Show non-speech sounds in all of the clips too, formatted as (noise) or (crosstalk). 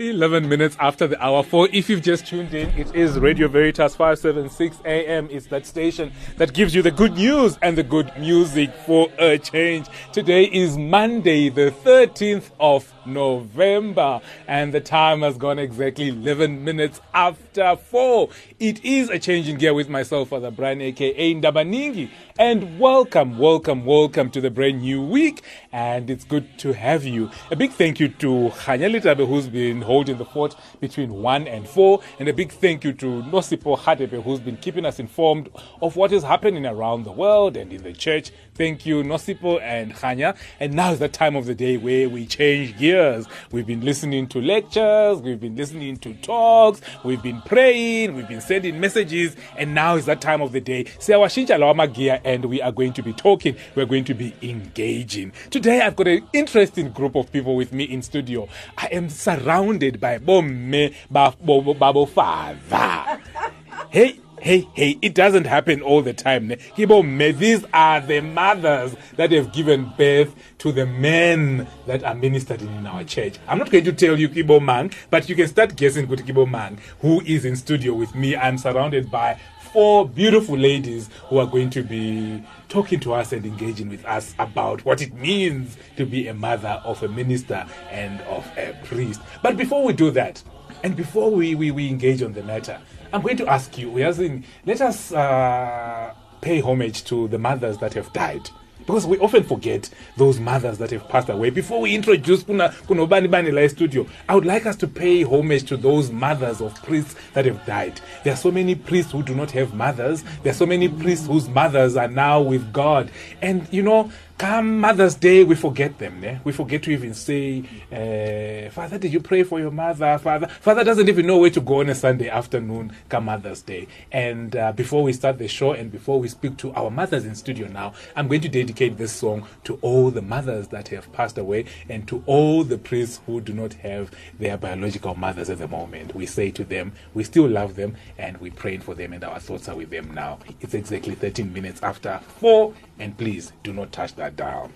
11 minutes after the hour four. If you've just tuned in, it is Radio Veritas 576 AM. It's that station that gives you the good news and the good music for a change. Today is Monday, the 13th of November, and the time has gone exactly 11 minutes after 4. It is a change in gear with myself, Father Brian, aka Ndabaningi, and welcome, welcome, welcome to the brand new week, and it's good to have you. A big thank you to Khanya Litabe, who's been holding the fort between 1 and 4, and a big thank you to Nosipho Hadebe, who's been keeping us informed of what is happening around the world and in the church. Thank you, Nosipho and Khanya. And now is the time of the day where we change gears. We've been listening to lectures, we've been listening to talks, we've been praying, we've been sending messages, and now is that time of the day. Siyawashintsha lawa and we are going to be talking, we're going to be engaging. Today I've got an interesting group of people with me in studio. I am surrounded by bomme babo father. Hey, hey, hey, it doesn't happen all the time. Kibo these are the mothers that have given birth to the men that are ministered in, our church. I'm not going to tell you Kibo Mang, but you can start guessing with Kibo Mang, who is in studio with me. I'm surrounded by four beautiful ladies who are going to be talking to us and engaging with us about what it means to be a mother of a minister and of a priest. But before we do that, and before we, we, we engage on the matter, I'm going to ask you, saying, let us uh, pay homage to the mothers that have died. Because we often forget those mothers that have passed away. Before we introduce Kuna Kuno Bani Bani Lai Studio, I would like us to pay homage to those mothers of priests that have died. There are so many priests who do not have mothers. There are so many priests whose mothers are now with God. And you know, come Mother's Day, we forget them. Eh? We forget to even say, uh, Father, did you pray for your mother? Father, Father doesn't even know where to go on a Sunday afternoon, come Mother's Day. And uh, before we start the show and before we speak to our mothers in studio now, I'm going to dedicate this song to all the mothers that have passed away and to all the priests who do not have their biological mothers at the moment. We say to them, we still love them and we're praying for them and our thoughts are with them now. It's exactly 13 minutes after 4 and please do not touch that dial.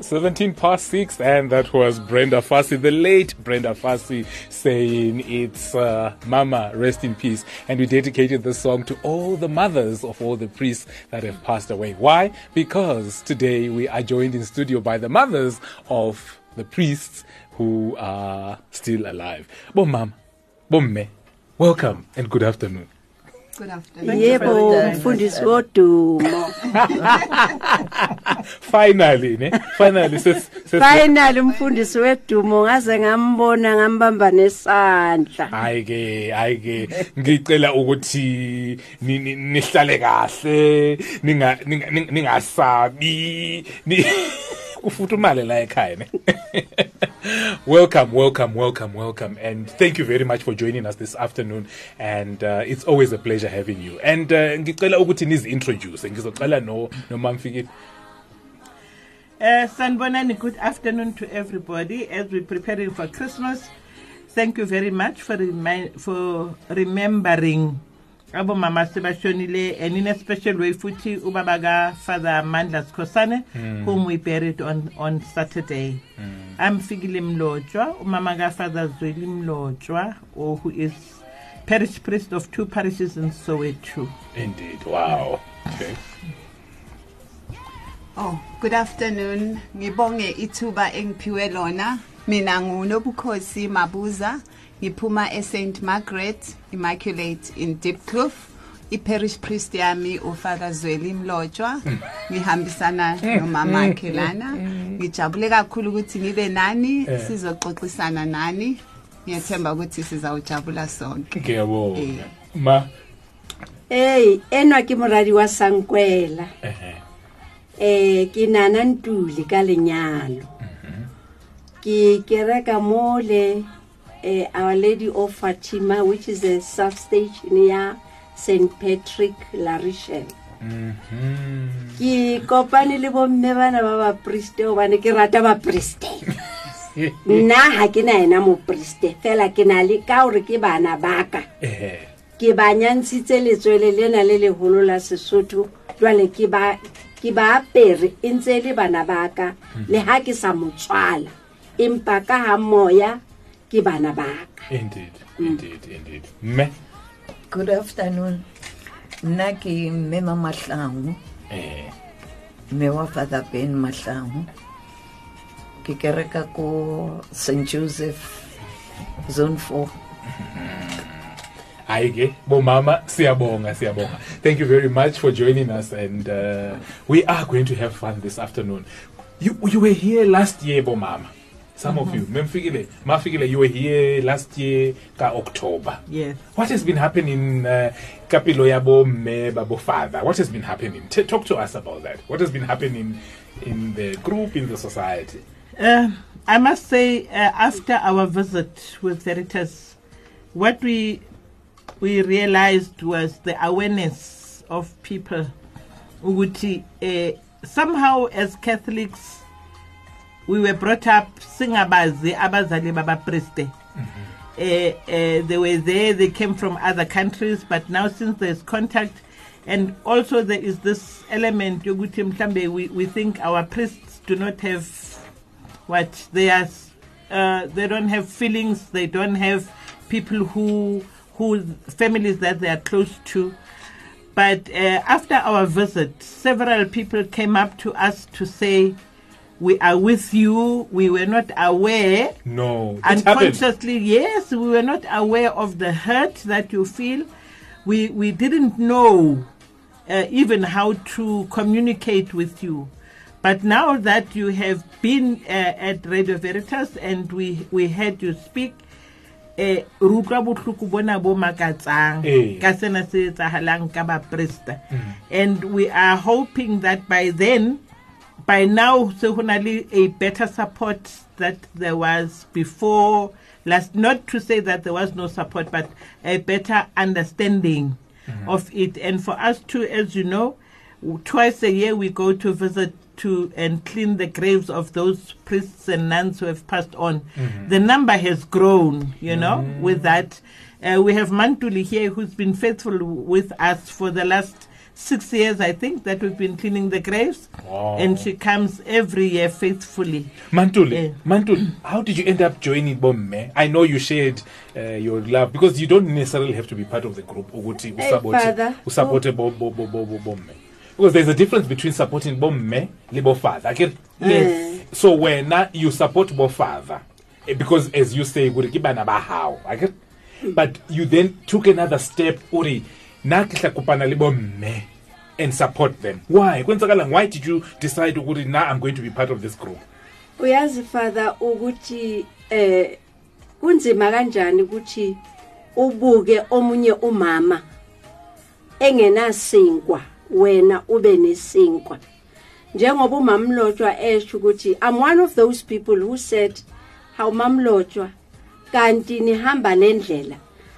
17 past 6 and that was Brenda Fassie the late Brenda Fassie saying it's uh, mama rest in peace. And we dedicated this song to all the mothers of all the priests that have passed away. Why? Because today we are joined in studio by the mothers of the priests who are still alive. Bomama bomme welcome and good afternoon Good afternoon. yebo mfundisi wodumo finally ne? Finally ses, ses, finally umfundisi wedumo ngaze ngambona ngambamba nesandla. Hayi ke hayi ke ngicela ukuthi ni- ni- nihlale kahle ninga- ninga- ninga- ningasabi ni- (laughs) kufuthumale la ekhaya ne? (laughs) Welcome welcome welcome welcome and thank you very much for joining us this afternoon and uh, it's always a pleasure having you. And uh, ngicela ukuthi nizi-introduce ngizoqala no nomamfikile Uh, Sanbonani, good afternoon to everybody as we're preparing for Christmas. Thank you very much for remi- for remembering. Abo mama sebashonile. And in a special way futhi ubaba Father Mandla Skosane whom we buried on on Saturday. I'm Fikile Mlotshwa, umama ka Father Zweli or who is parish priest of two parishes in Soweto. indeed. Wow. Okay. Oh, good afternoon. Ngibonge ithuba engiphiwe lona. Mina ngunobukhosi Mabuza. Ngiphuma eSt Margaret Immaculate in Diepkloof. I-parish priest yami ufather Zweli Mlotshwa. Ngihambisana nomama wakhe lana. Ngijabule kakhulu ukuthi ngibe nani sizoxoxisana nani. Ngiyethemba ukuthi sizawujabula sonke. Ngiyabonga. Eh. ma? Hey, enwa ke moradi wa sankwela. Eh eh ke nana ntuli ka lenyalo. Ke kereka mole eh our lady of fatima which is a substation ya st patrick la rochelle. Ke kopane le bomme bana ba bapriste gobane ke rata bapriste (laughs) (laughs) nna ga ke na ena mopriste fela ke na le ka gore ke bana baka ke ba nyantshitse letswele lena le legolo la sesotho jwale ke ba ke ba apere e ntse e le bana ba ka. Le ha ke sa mo tswala empa ka ha moya ke bana baka Indeed, indeed, indeed. Me. good afternoon. Nna ke mme ma mahlangu Eh. mme wa father ben mahlangu. Ke kereka ko st joseph zone four Hayi ke bomama siyabonga siyabonga. Thank you very much for joining us and uh, we are going to have fun this afternoon. You you were here last year bomama. Some of you, memfikile, mafikile you were here last year ka October. Yes. What has been happening uh, kapilo yabo me babo father? What has been happening? T- talk to us about that. What has been happening in the group in the society? Uh, I must say, uh, after our visit with Veritas, what we we realized was the awareness of people. Ukuthi, uh, somehow, as Catholics, we were brought up singabazi abazali babapriste. Uh, uh, they were there, they came from other countries, but now since there's contact, and also there is this element, we, we think our priests do not have what they are uh, they don't have feelings they don't have people who who families that they are close to but uh, after our visit several people came up to us to say we are with you we were not aware No. It happened. unconsciously yes we were not aware of the hurt that you feel we we didn't know uh, even how to communicate with you but now that you have been uh, at radio veritas and we we heard you speak eh re utlwa botlhoko bona bo makatsang. Ka sena se etsagalang ka bapresta and we are hoping that by then by now se go na le a better support that there was before. Last not to say that there was no support but a better understanding of it. And for us too as you know twice a year we go to visit to and clean the graves of those priests and nuns who have passed on the number has grown you know with that uh, we have mantuli here who's been faithful with us for the last six years i think that we've been cleaning the graves Wow. and she comes every year faithfully Mantuli, Yeah. Mantuli, how did you end up joining Bomme? I know you shared uh, your love because you don't necessarily have to be part of the group. Hey, father. usabote bo- bo- bo- bo- bo- Bomme. Because there's a difference between supporting Bomme le bo father. Akere? Yes. So when you support bo father, eh, because as you say, ukuthi ke bana ba hao. akere? But you then took another step, uri, na ke tla kopana le bomme and support them. Why? Kwenzakalang, Why did you decide ukuthi now I'm going to be part of this group? uyazi father ukuthi eh kunzima kanjani ukuthi ubuke omunye umama engenasinkwa wena ube nesinkwa. Njengoba umamlotshwa esho ukuthi i'm one of those people who said hawu mamlotshwa kanti nihamba lendlela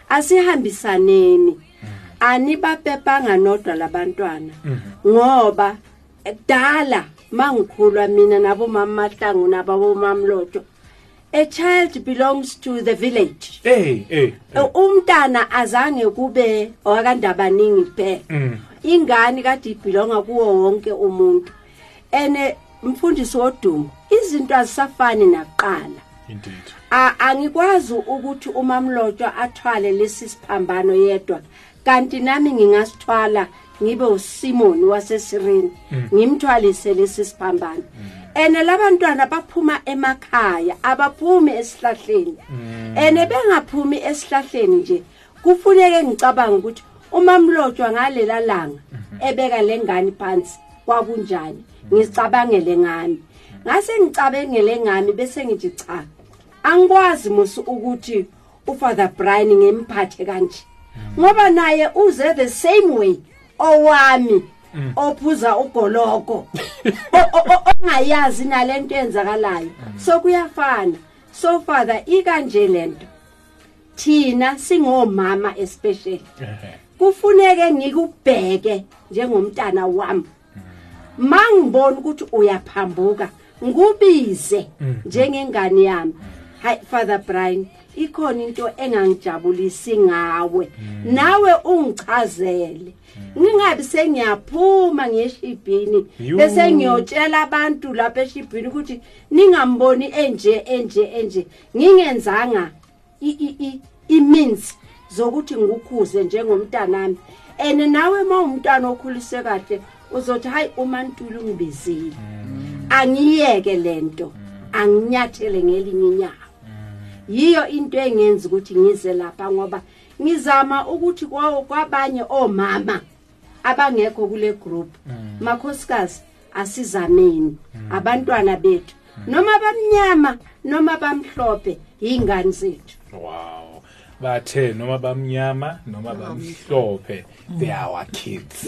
asihambisaneni. Anibapepanga nodwa labantwana. Ngoba kudala mangikhulwa mina nabo mama mahlangu nabo mamlotshwa a child belongs to the village. Hey, hey. umntana azange kube owakandaba kuphela Mm. ingane kade ibhilonga kuwo wonke umuntu? Ene mfundisi wodumo izinto azisafani nakuqala. Indeed. Angikwazi ukuthi umamlotshwa athwale lesi siphambano yedwa. Kanti nami ngingasithwala ngibe uSimon wasesirini ngimthwalise lesi siphambano. Ene labantwana baphuma emakhaya abaphumi esihlahleni. Ene bengaphumi esihlahleni nje kufuneke ngicabanga ukuthi umamlotshwa ngalela langa ebeka lengane phansi kwakunjani? Ngicabangele ngami. Ngase ngicabangele ngami bese ngithi cha angikwazi musu ukuthi ufather Brian ngemphathe kanje. Ngoba naye uze the same way owami. Ophuza ugoloko. (laughs) Ongayazi nalento yenzakalayo so kuyafana. So father ikanje lento thina singomama especially. Kufuneke ngikubheke njengomntana wami. Mangibona ukuthi uyaphambuka ngubize njengengane yami. Hayi father Brian ikhona into engangijabulisi ngawe. Nawe ungichazele. Ngingabi sengiyaphuma ngeshibhini bese ngiyotshela abantu lapha eshibhini ukuthi ningamboni enje enje enje. Ngingenzanga i- i- i- i-means zokuthi ngikukhuze njengomntanami. And nawe uma umntwana okhulise kahle uzothi hayi umantulu ungibizile. Angiyeke lento anginyathele ngelinye inyawo yiyo into engenza ukuthi ngize lapha ngoba ngizama ukuthi kwa- kwabanye omama abangekho kule group makhosikazi asizameni abantwana bethu. Noma bamnyama noma bamhlophe yingane zethu. Wow. Bathe noma bamnyama noma bamhlophe they are our kids.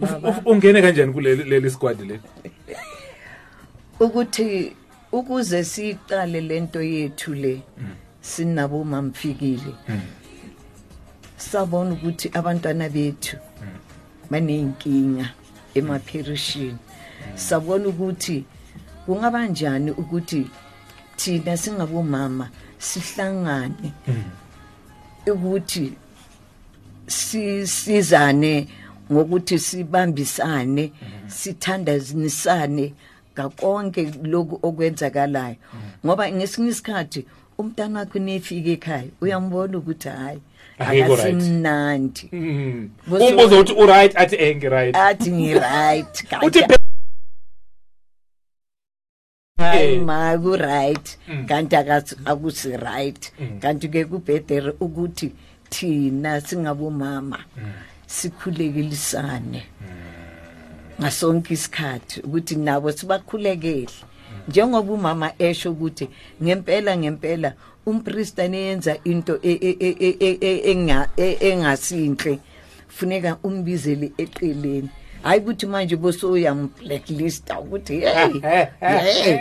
Uf- uf- ungene kanjani kuleli leli squad leli? (laughs) Ukuthi ukuze siqale lento yethu le sinabo mamfikile. Sabona ukuthi abantwana bethu baneyinkinga emaphirishini sabona ukuthi kungaba njani ukuthi thina singabomama sihlangane ukuthi sisizane ngokuthi sibambisane sithandazinisane ngakonke lokhu okwenzakalayo. Ngoba ngesinye isikhathi umntana wakho nefika ekhaya uyambona ukuthi hayi akasimnandi. Mm. Boso- umbuzo uthi uright athi eh ngiright. Athi ngi-right (laughs) uthi hayi Eh. ma ku-right. Mm. kanti akusi-right. Kanti-ke kubhedere ukuthi thina singabomama sikhulekelisane ngasonke isikhathi ukuthi nabo sibakhulekele. Njengoba umama esho ukuthi ngempela ngempela umprista neyenza into e- e- e- enga- engasinhle. Funeka umbizele eqeleni. Hayi ukuthi manje bosoyamblacklista ukuthi hey (laughs) hey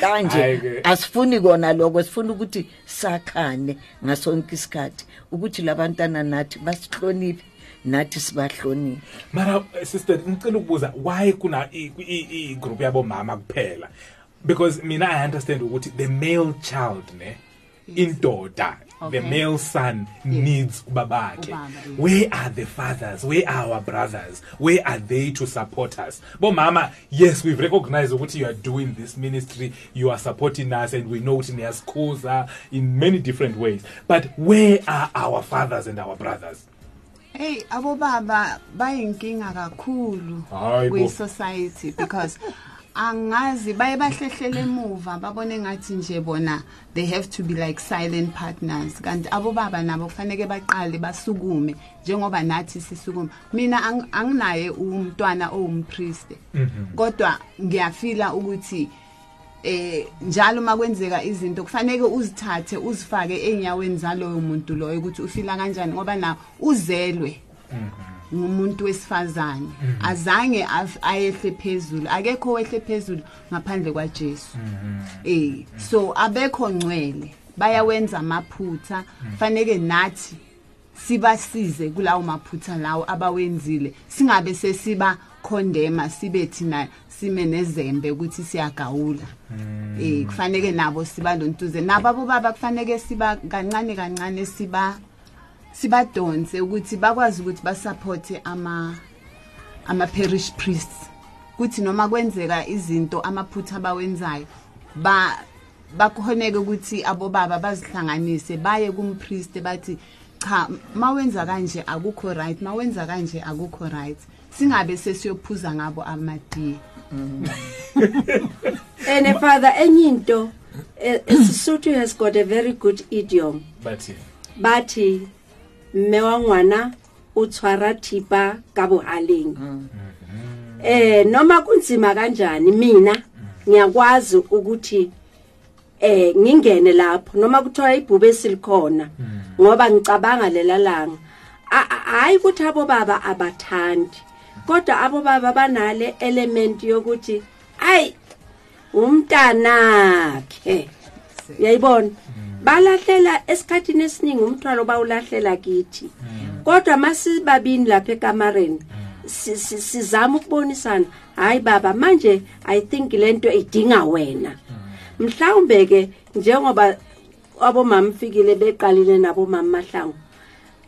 kanje asifuni kona lokho sifuna ukuthi sakhane ngasonke isikhathi ukuthi labantwana nathi basihloniphe. Nathi sibahloniphe. Mara eh, sister ngicela ukubuza why kuna igroup yabomama kuphela? Because mina i understand ukuthi the male child ne indoda the Okay. male son needs ubabakhe Ubaba, yes. where are the fathers? Where are our brothers? Where are they to support us? Bomama yes we've recognized ukuthi you are doing this ministry you are supporting us and we know ukuthi niyasikhuza in many different ways. But where are our fathers and our brothers Hey abobaba bayinkinga kakhulu kwi society because (laughs) angazi baye bahlehlele emuva babone ngathi nje bona they have to be like silent partners. Kanti abobaba nabo kufanele baqale basukume njengoba nathi sisukuma mina ang- anginaye umntwana owumpriest kodwa ngiyafila ukuthi eh njalo makwenzeka izinto kufanele uzithathe uzifake enyaweni zaloyo muntu loyo ukuthi ufila kanjani ngoba na uzelwe ngumuntu wesifazane. Azange af- ayehle phezulu akekho wehle phezulu ngaphandle kwaJesu. Eh so abekho ngcwele bayawenza amaphutha. Fanele nathi sibasize kulawo maphutha lawo abawenzile singabe sesiba condemn sibe thina sime nezembe ukuthi siyagawula. Eh kufanele nabo siba lontuze. Nabo abobaba kufanele siba kancane kancane siba sibadonse ukuthi bakwazi ukuthi basupporte ama ama parish priests. Kuthi noma kwenzeka izinto amaphutha abawenzayo ba bakhoneke ukuthi abobaba bazihlanganise baye kumpriest bathi cha mawenza kanje akukho right mawenza kanje akukho right. Singabe sesiyophuza ngabo amadiye (laughs) and father enye into eh, Sesotho has got a very good idiom. Yeah. bathi mme wa ngwana o tshwara thipa ka bohaleng eh noma kunzima kanjani mina ngiyakwazi ukuthi eh ngingene lapho noma kuthiwa ibhube silikhona ngoba ngicabanga lelalanga hayi ukuthi abo baba abathandi. Kodwa abo baba banale element yokuthi ayi umntanakhe. Uyayibona? Balahlela esikhathini esiningi umthwalo bawulahlela kithi. Kodwa masibabini lapha ekamareni si- sizama ukubonisana hayi baba manje i think lento idinga wena. Mhlawumbe ke njengoba abomama fikile beqalile nabomama mahlangu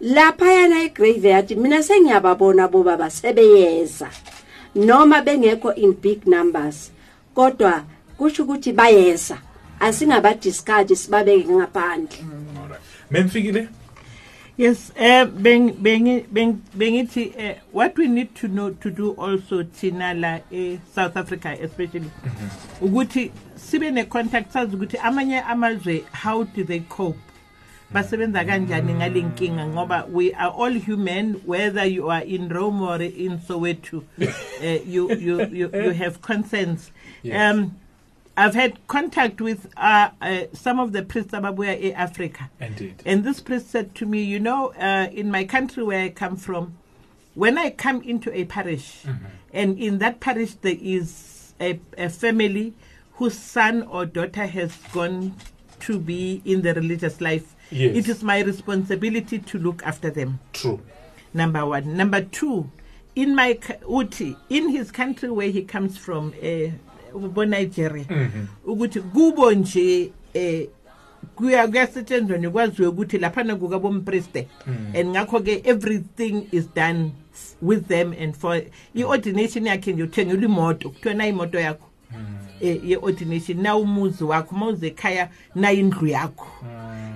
laphayana egraveyard mina sengiyababona bobaba sebeyeza noma bengekho in big numbers kodwa kusho ukuthi bayeza asingabadiscard sibabeke ngaphandle Alright. Memfikile? Yes, uh, beng, beng, beng, bengithi, uh, what we need to know to do also thina la e South Africa especially ukuthi sibe ne contact sazi ukuthi amanye amazwe how do they cope basebenza kanjani ngale nkinga ngoba we are all human whether you are in Rome or in Soweto uh, (laughs) you, you you you have concerns Yes. um I've had contact with uh, uh, some of the priests ababuya in Africa Indeed. and this priest said to me, You know, uh, in my country where I come from, when I come into a parish, and in that parish there is a, a family whose son or daughter has gone to be in the religious life, Yes. it is my responsibility to look after them. True. Number one. Number two, in my uti, in his country where he comes from, uh, Nigeria, mm-hmm. ukuthi kubo nje eh, kuya kuyasetshenzwa nikwaziwe ukuthi laphana kukabompriste mm. and ngakho ke everything is done with them and for i-ordination yakhe nje uthengela imoto kuthiwa na imoto yakho eh ye-ordination na umuzi wakho uma uze ekhaya na indlu yakho.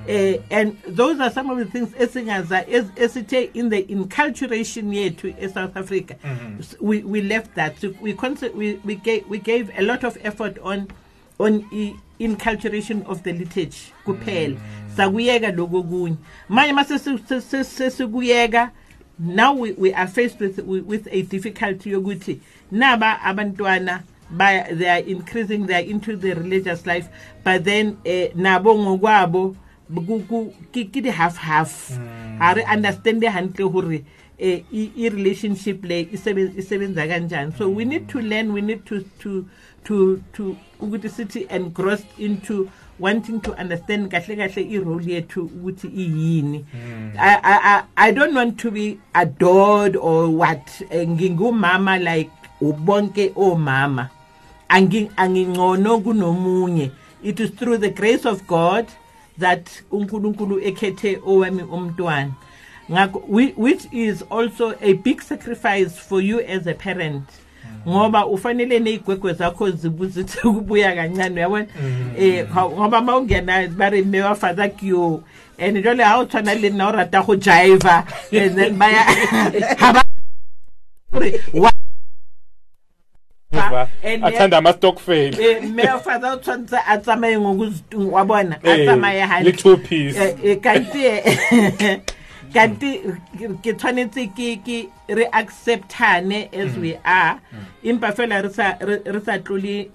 Eh and those are some of the things esingaza es- esithe in the inculturation yethu e-south africa S- we, we left that. So we, we, we, gave, we gave a lot of effort on on inculturation of the liturgy kuphela. Sakuyeka lokho kunye manje mase sesikuyeka now we, we are faced with, with with a difficulty yokuthi naba abantwana by they are increasing they are into the religious life but then eh, nabo ngokwabo ke di half half. Ha re understand hantle hore eh, i i- relationship le e sebe- e sebenza kanjani. So we need to learn we need to to to to ukuthi sithi engrossed into wanting to understand kahle kahle i-role yethu ukuthi iyini. I, I, I, I don't want to be adored or what Eh, ngingumama like ubonke omama. Angi- angingcono kunomunye. It is through the grace of god that unkulunkulu ekhethe owami umntwana. Ngakho which is also a big sacrifice for you as a parent. Ngoba ufanele neyigwegwe zakho zibuzithi (laughs) kubuya kancane uyabona eh ha- ngoba ma ungena bare mme wa father kyo and jole ha o tshwana le nna o rata go jiva and then baya (laughs) (laughs) ngoba athanda ama-stockfel um eh, meofatha o tshwanetse a tsamaye ngokuzitung wa bona eh, a tsamaye ganti eh, (laughs) kanti ke tshwanetse ke re acceptane as mm. we are. Empa fela re sa tlole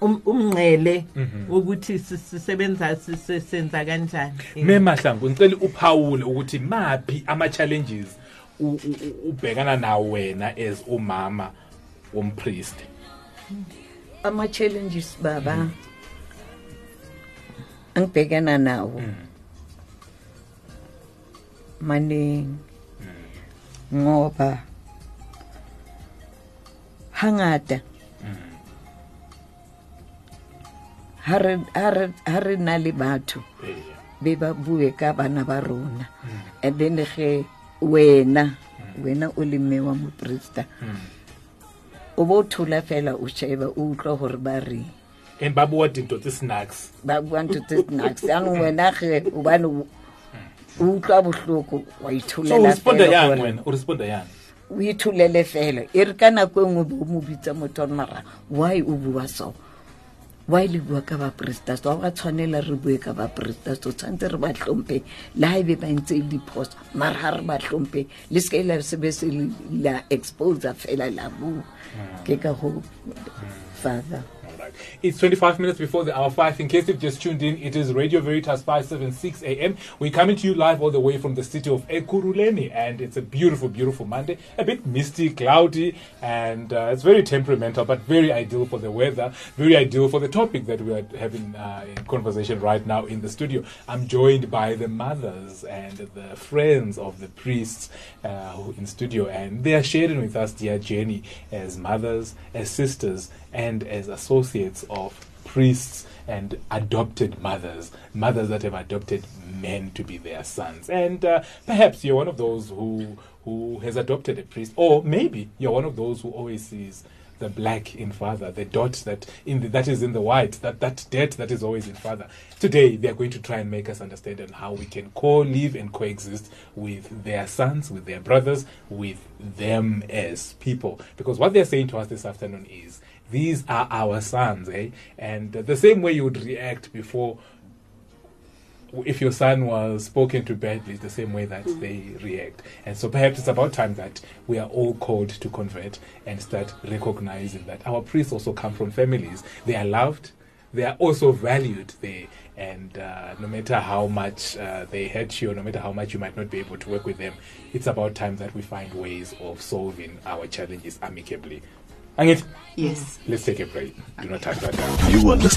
um, umngcele mhm. ukuthi sisebenza senza kanjani. Memahlangu ngicela uphawule ukuthi maphi ama-challenges ubhekana nawo wena as umama? Wompriest ama-challenges baba. Angibhekana nawo. Maningi. Ngoba hangata ha re- na le batho. Be ba bue ka bana ba rona and then ge wena wena o le mme wa moporesta o bo thola fela o sheba o utlwa gore ba reng and ba bua dinto tse snacks. ba bua ntho tse snax yanong wena ge obane o o utlwa bohloko wa so itholela o responda fela o o itholele e re ka nako e nngwe bo mo bitsa motho wa mara why o bua so why le bua ka baporesta so ga ba tshwanela re bue ka baporesta so tshwanetse re ba tlhompe le ga ebe ba ntse e diphoso mara ga re ba tlhompe le seke la sebe se la exposa fela la bua. Ke ka go father. It's 25 minutes before the hour 5. In case you've just tuned in, it is Radio Veritas 576 AM. We're coming to you live all the way from the city of Ekurhuleni, and it's a beautiful, beautiful Monday. A bit misty, cloudy, and uh, it's very temperamental, but very ideal for the weather, very ideal for the topic that we are having uh, in conversation right now in the studio. I'm joined by the mothers and the friends of the priests uh, in studio, and they are sharing with us their journey as mothers, as sisters, and as associates of priests and adopted mothers, mothers that have adopted men to be their sons. And uh, perhaps you're one of those who who has adopted a priest, or maybe you're one of those who always sees the black in father, the dot that in the, that is in the white, that that debt that is always in father. Today they are going to try and make us understand on how we can co-live and coexist with their sons, with their brothers, with them as people. Because what they're saying to us this afternoon is these are our sons, eh? And the same way you would react before if your son was spoken to badly, it's the same way that they react. And so perhaps it's about time that we are all called to convert and start recognizing that our priests also come from families. They are loved, they are also valued there. And uh, no matter how much uh, they hurt you, no matter how much you might not be able to work with them, it's about time that we find ways of solving our challenges amicably. Angit, Yes. let's take a break. Do not touch that down. You are listening.